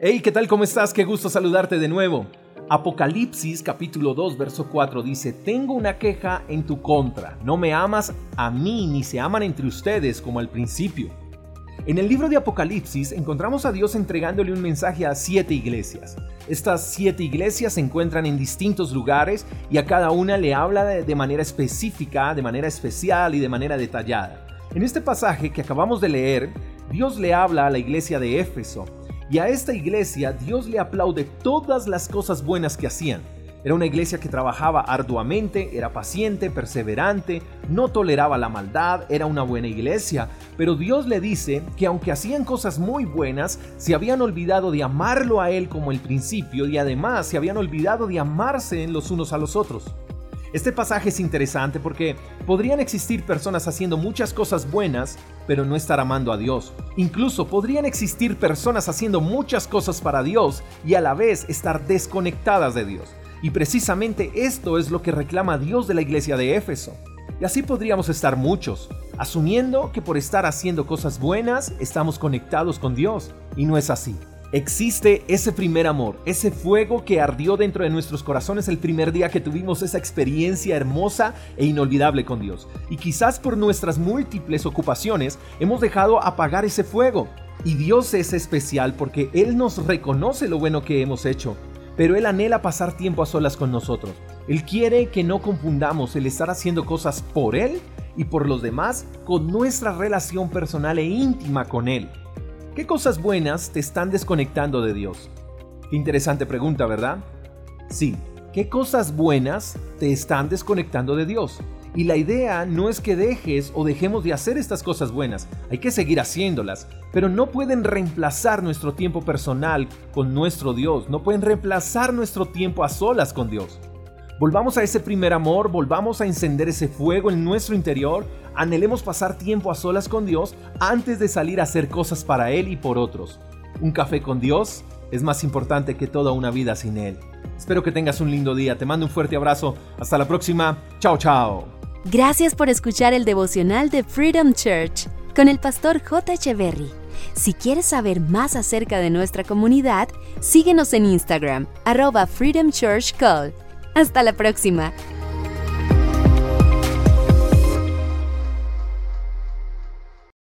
Hey, ¿qué tal? ¿Cómo estás? Qué gusto saludarte de nuevo. Apocalipsis capítulo 2 verso 4 dice, Tengo una queja en tu contra, no me amas a mí ni se aman entre ustedes como al principio. En el libro de Apocalipsis encontramos a Dios entregándole un mensaje a siete iglesias. Estas siete iglesias se encuentran en distintos lugares y a cada una le habla de, manera específica, de manera especial y de manera detallada. En este pasaje que acabamos de leer, Dios le habla a la iglesia de Éfeso y a esta iglesia Dios le aplaude todas las cosas buenas que hacían. Era una iglesia que trabajaba arduamente, era paciente, perseverante, no toleraba la maldad, era una buena iglesia, pero Dios le dice que aunque hacían cosas muy buenas, se habían olvidado de amarlo a Él como el principio y además se habían olvidado de amarse los unos a los otros. Este pasaje es interesante porque podrían existir personas haciendo muchas cosas buenas, pero no estar amando a Dios. Incluso podrían existir personas haciendo muchas cosas para Dios y a la vez estar desconectadas de Dios. Y precisamente esto es lo que reclama Dios de la iglesia de Éfeso. Y así podríamos estar muchos, asumiendo que por estar haciendo cosas buenas estamos conectados con Dios. Y no es así. Existe ese primer amor, ese fuego que ardió dentro de nuestros corazones el primer día que tuvimos esa experiencia hermosa e inolvidable con Dios. Y quizás por nuestras múltiples ocupaciones hemos dejado apagar ese fuego. Y Dios es especial porque Él nos reconoce lo bueno que hemos hecho, pero Él anhela pasar tiempo a solas con nosotros. Él quiere que no confundamos el estar haciendo cosas por Él y por los demás con nuestra relación personal e íntima con Él. ¿Qué cosas buenas te están desconectando de Dios? Qué interesante pregunta, ¿verdad? Sí, ¿qué cosas buenas te están desconectando de Dios? Y la idea no es que dejes o dejemos de hacer estas cosas buenas, hay que seguir haciéndolas, pero no pueden reemplazar nuestro tiempo personal con nuestro Dios, no pueden reemplazar nuestro tiempo a solas con Dios. Volvamos a ese primer amor, volvamos a encender ese fuego en nuestro interior, anhelemos pasar tiempo a solas con Dios antes de salir a hacer cosas para Él y por otros. Un café con Dios es más importante que toda una vida sin Él. Espero que tengas un lindo día, te mando un fuerte abrazo, hasta la próxima, chao chao. Gracias por escuchar el devocional de Freedom Church con el pastor J. Echeverry. Si quieres saber más acerca de nuestra comunidad, síguenos en Instagram, arroba Freedom Church Call hasta la próxima.